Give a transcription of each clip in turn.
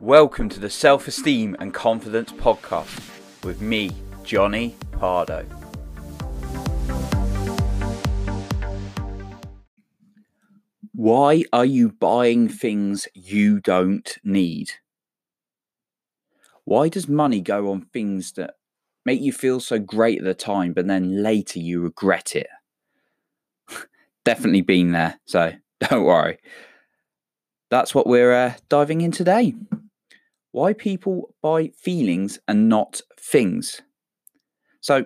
Welcome to the Self Esteem and Confidence Podcast with me, Jonny Pardoe. Why are you buying things you don't need? Why does money go on things that make you feel so great at the time, but then later you regret it? Definitely been there, so don't worry. That's what we're uh, diving in today. Why people buy feelings and not things. So,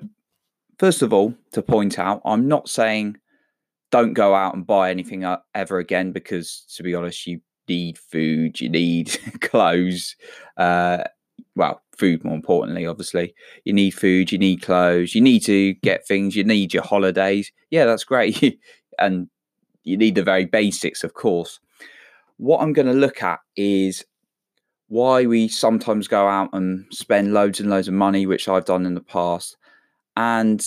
first of all, to point out, I'm not saying don't go out and buy anything ever again because, to be honest, you need food, you need clothes. Uh, well, food more importantly, obviously. You need food, you need clothes, you need to get things, you need your holidays. Yeah, that's great. and you need the very basics, of course. What I'm going to look at is why we sometimes go out and spend loads and loads of money, which I've done in the past, and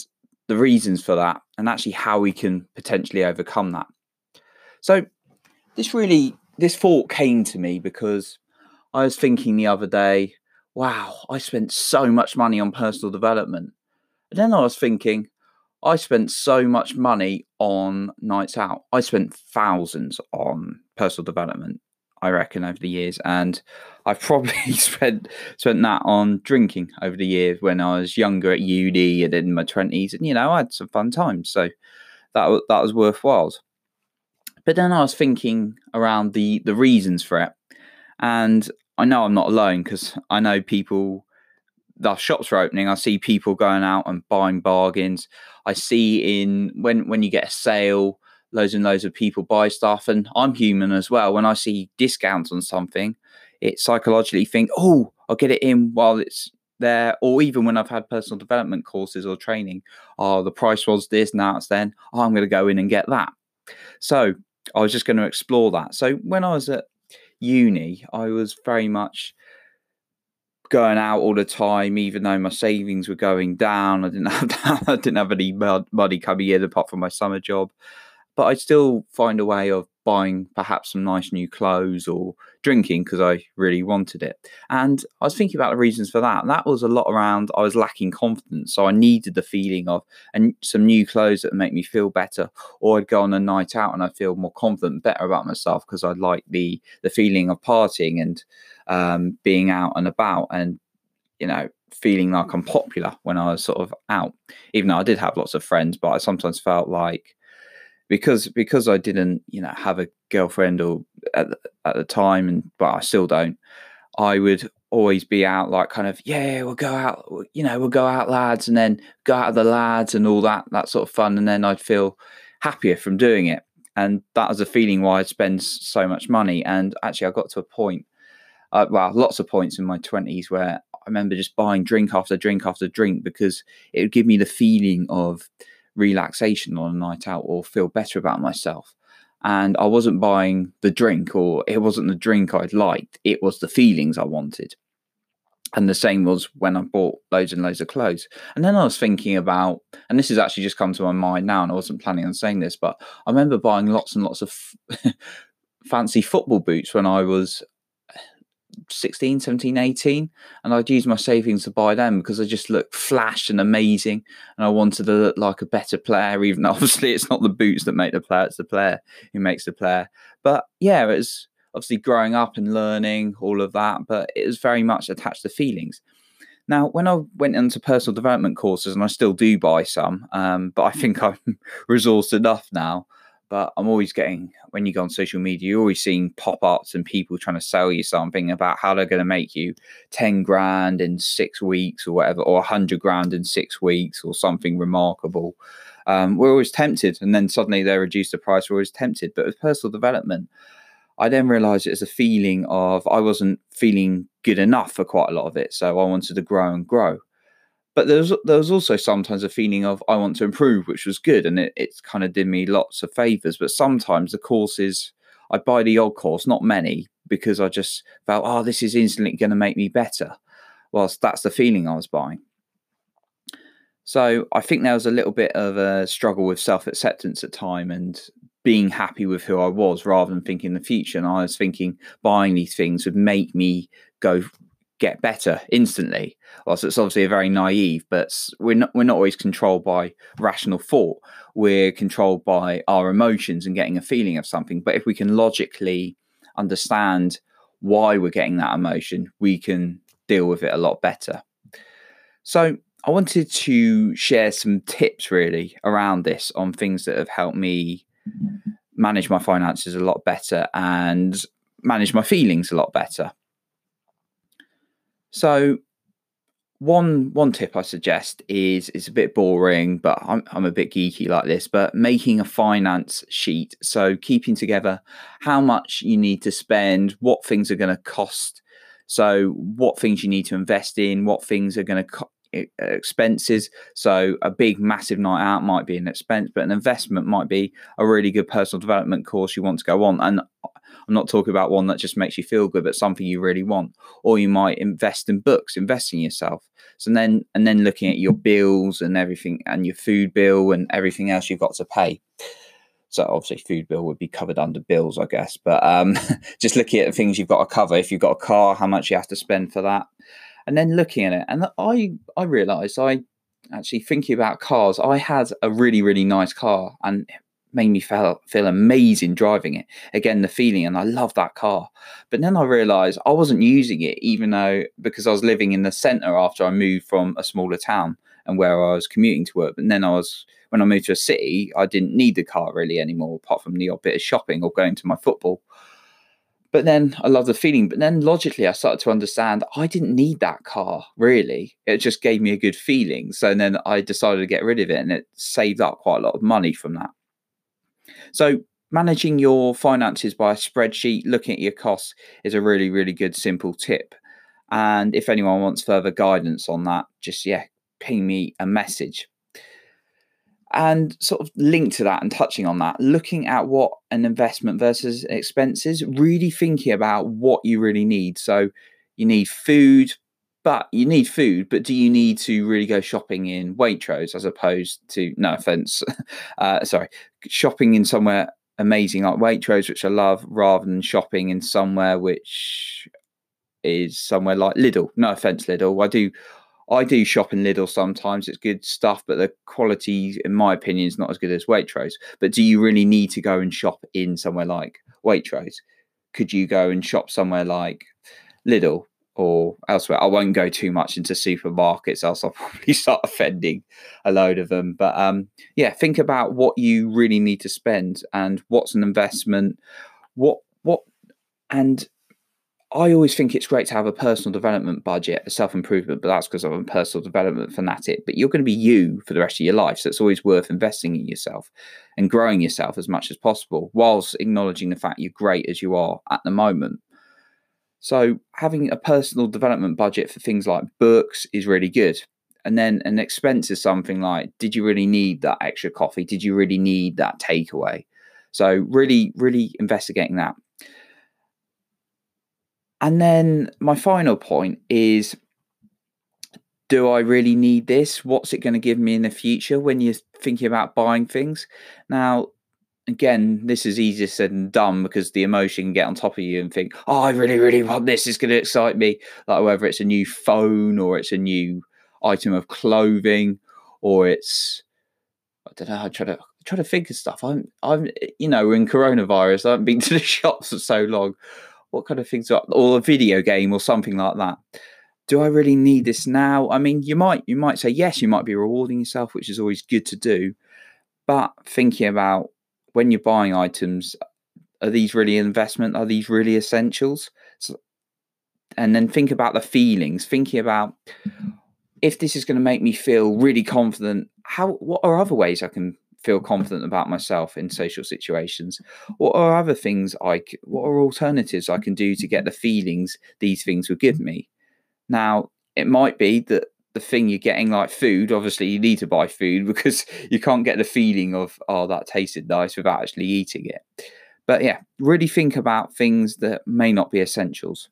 the reasons for that, and actually how we can potentially overcome that. So, this really, this thought came to me because I was thinking the other day, wow, I spent so much money on personal development. And then I was thinking, I spent so much money on nights out. I spent thousands on personal development, I reckon, over the years. And I've probably spent spent that on drinking over the years when I was younger at uni and in my twenties. And you know, I had some fun times. So that that was worthwhile. But then I was thinking around the the reasons for it. And I know I'm not alone because I know people the shops are opening, I see people going out and buying bargains. I see in when when you get a sale, loads and loads of people buy stuff, and I'm human as well. When I see discounts on something, it psychologically think, oh, I'll get it in while it's there. Or even when I've had personal development courses or training, oh, the price was this, now it's then. Oh, I'm going to go in and get that. So I was just going to explore that. So when I was at uni, I was very much going out all the time, even though my savings were going down. I didn't have I didn't have any money coming in apart from my summer job, but I'd still find a way of buying perhaps some nice new clothes or drinking because I really wanted it. And I was thinking about the reasons for that. And that was a lot around I was lacking confidence, so I needed the feeling of and some new clothes that make me feel better, or I'd go on a night out and I feel more confident, better about myself because I like the the feeling of partying and um, being out and about and you know feeling like I'm popular when I was sort of out. Even though I did have lots of friends, but I sometimes felt like because because I didn't you know have a girlfriend or at, at the time, and but I still don't. I would always be out like kind of yeah we'll go out you know we'll go out lads and then go out of the lads and all that that sort of fun and then I'd feel happier from doing it and that was a feeling why I'd spend so much money and actually I got to a point uh, well, lots of points in my 20s where I remember just buying drink after drink after drink because it would give me the feeling of relaxation on a night out or feel better about myself. And I wasn't buying the drink or it wasn't the drink I'd liked, it was the feelings I wanted. And the same was when I bought loads and loads of clothes. And then I was thinking about, and this has actually just come to my mind now, and I wasn't planning on saying this, but I remember buying lots and lots of fancy football boots when I was 16, 17, 18, and I'd use my savings to buy them because I just looked flash and amazing, and I wanted to look like a better player. Even obviously, it's not the boots that make the player; it's the player who makes the player. But yeah, it was obviously growing up and learning all of that, but it was very much attached to feelings. Now, when I went into personal development courses, and I still do buy some, um, but I think I'm resourced enough now but I'm always getting when you go on social media, you're always seeing pop ups and people trying to sell you something about how they're going to make you 10 grand in six weeks or whatever, or 100 grand in six weeks or something remarkable. Um, we're always tempted, and then suddenly they reduce the price. We're always tempted. But with personal development, I then realized it's a feeling of I wasn't feeling good enough for quite a lot of it. So I wanted to grow and grow but there was there was also sometimes a feeling of I want to improve, which was good, and it, it kind of did me lots of favors. But sometimes the courses I buy the old course, not many, because I just felt, oh, this is instantly going to make me better. Whilst that's the feeling I was buying. So I think there was a little bit of a struggle with self acceptance at time and being happy with who I was rather than thinking the future. And I was thinking buying these things would make me go get better instantly. Well, so it's obviously a very naive, but we're not we're not always controlled by rational thought. We're controlled by our emotions and getting a feeling of something. But if we can logically understand why we're getting that emotion, we can deal with it a lot better. So I wanted to share some tips really around this on things that have helped me manage my finances a lot better and manage my feelings a lot better. So one one tip I suggest is it's a bit boring, but I'm I'm a bit geeky like this, but making a finance sheet. So keeping together how much you need to spend, what things are going to cost. So what things you need to invest in, what things are going to co- expenses. So a big, massive night out might be an expense, but an investment might be a really good personal development course you want to go on. And I'm not talking about one that just makes you feel good, but something you really want. Or you might invest in books, invest in yourself. So then, and then looking at your bills and everything, and your food bill and everything else you've got to pay. So obviously, food bill would be covered under bills, I guess. But um, just looking at the things you've got to cover. If you've got a car, how much you have to spend for that, and then looking at it, and I I realised I actually thinking about cars. I had a really really nice car, and made me feel feel amazing driving it. Again, the feeling, and I love that car. But then I realised I wasn't using it, even though because I was living in the centre after I moved from a smaller town and where I was commuting to work. But then I was when I moved to a city, I didn't need the car really anymore, apart from the odd bit of shopping or going to my football. But then I love the feeling. But then logically, I started to understand I didn't need that car really. It just gave me a good feeling. So then I decided to get rid of it, and it saved up quite a lot of money from that. So managing your finances by a spreadsheet, looking at your costs is a really, really good simple tip. And if anyone wants further guidance on that, just yeah, ping me a message. And sort of linked to that and touching on that, looking at what an investment versus expenses, really thinking about what you really need. So you need food, but you need food, but do you need to really go shopping in Waitrose as opposed to, no offense, uh, sorry, shopping in somewhere amazing like Waitrose, which I love, rather than shopping in somewhere which is somewhere like Lidl. No offense, Lidl. I do, I do shop in Lidl sometimes. It's good stuff, but the quality, in my opinion, is not as good as Waitrose. But do you really need to go and shop in somewhere like Waitrose? Could you go and shop somewhere like Lidl? or elsewhere. I won't go too much into supermarkets, else I'll probably start offending a load of them. But um, yeah, think about what you really need to spend and what's an investment. What what and I always think it's great to have a personal development budget, a self improvement, but that's because I'm a personal development fanatic. But you're going to be you for the rest of your life. So it's always worth investing in yourself and growing yourself as much as possible, whilst acknowledging the fact you're great as you are at the moment. So having a personal development budget for things like books is really good. And then an expense is something like, did you really need that extra coffee? Did you really need that takeaway? So really, really investigating that. And then my final point is do I really need this? What's it going to give me in the future when you're thinking about buying things? Now, again, this is easier said than done because the emotion can get on top of you and think, oh, I really, really want this. It's going to excite me. Like whether it's a new phone or it's a new item of clothing or it's, I don't know, I try to try to think of stuff. I'm, I'm, you know, in coronavirus, I haven't been to the shops for so long. What kind of things are, or a video game or something like that? Do I really need this now? I mean, you might, you might say yes. You might be rewarding yourself, which is always good to do. But thinking about when you're buying items, are these really investment? Are these really essentials? So, and then think about the feelings, thinking about if this is going to make me feel really confident, how what are other ways I can feel confident about myself in social situations? What are other things I what are alternatives I can do to get the feelings these things would give me? Now, it might be that the thing you're getting like food obviously you need to buy food because you can't get the feeling of oh that tasted nice without actually eating it but yeah really think about things that may not be essentials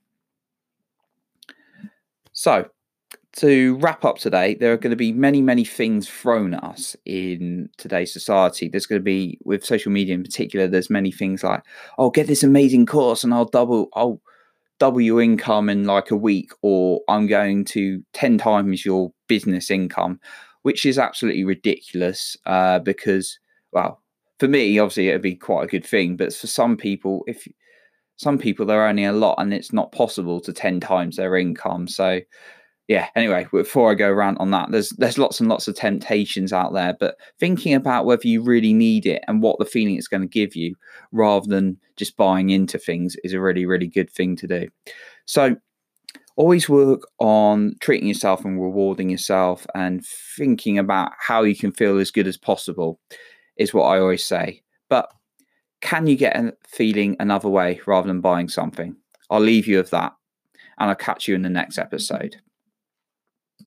so to wrap up today, there are going to be many, many things thrown at us in today's society. There's going to be, with social media in particular, there's many things like, "Oh, get this amazing course, and I'll double, I'll double your income in like a week," or "I'm going to ten times your business income," which is absolutely ridiculous. Uh, because, well, for me, obviously, it'd be quite a good thing, but for some people, if some people they're earning a lot and it's not possible to 10 times their income so yeah anyway before i go around on that there's there's lots and lots of temptations out there but thinking about whether you really need it and what the feeling it's going to give you rather than just buying into things is a really really good thing to do. So always work on treating yourself and rewarding yourself and thinking about how you can feel as good as possible is what i always say. But can you get a feeling another way rather than buying something? I'll leave you with that and i'll catch you in the next episode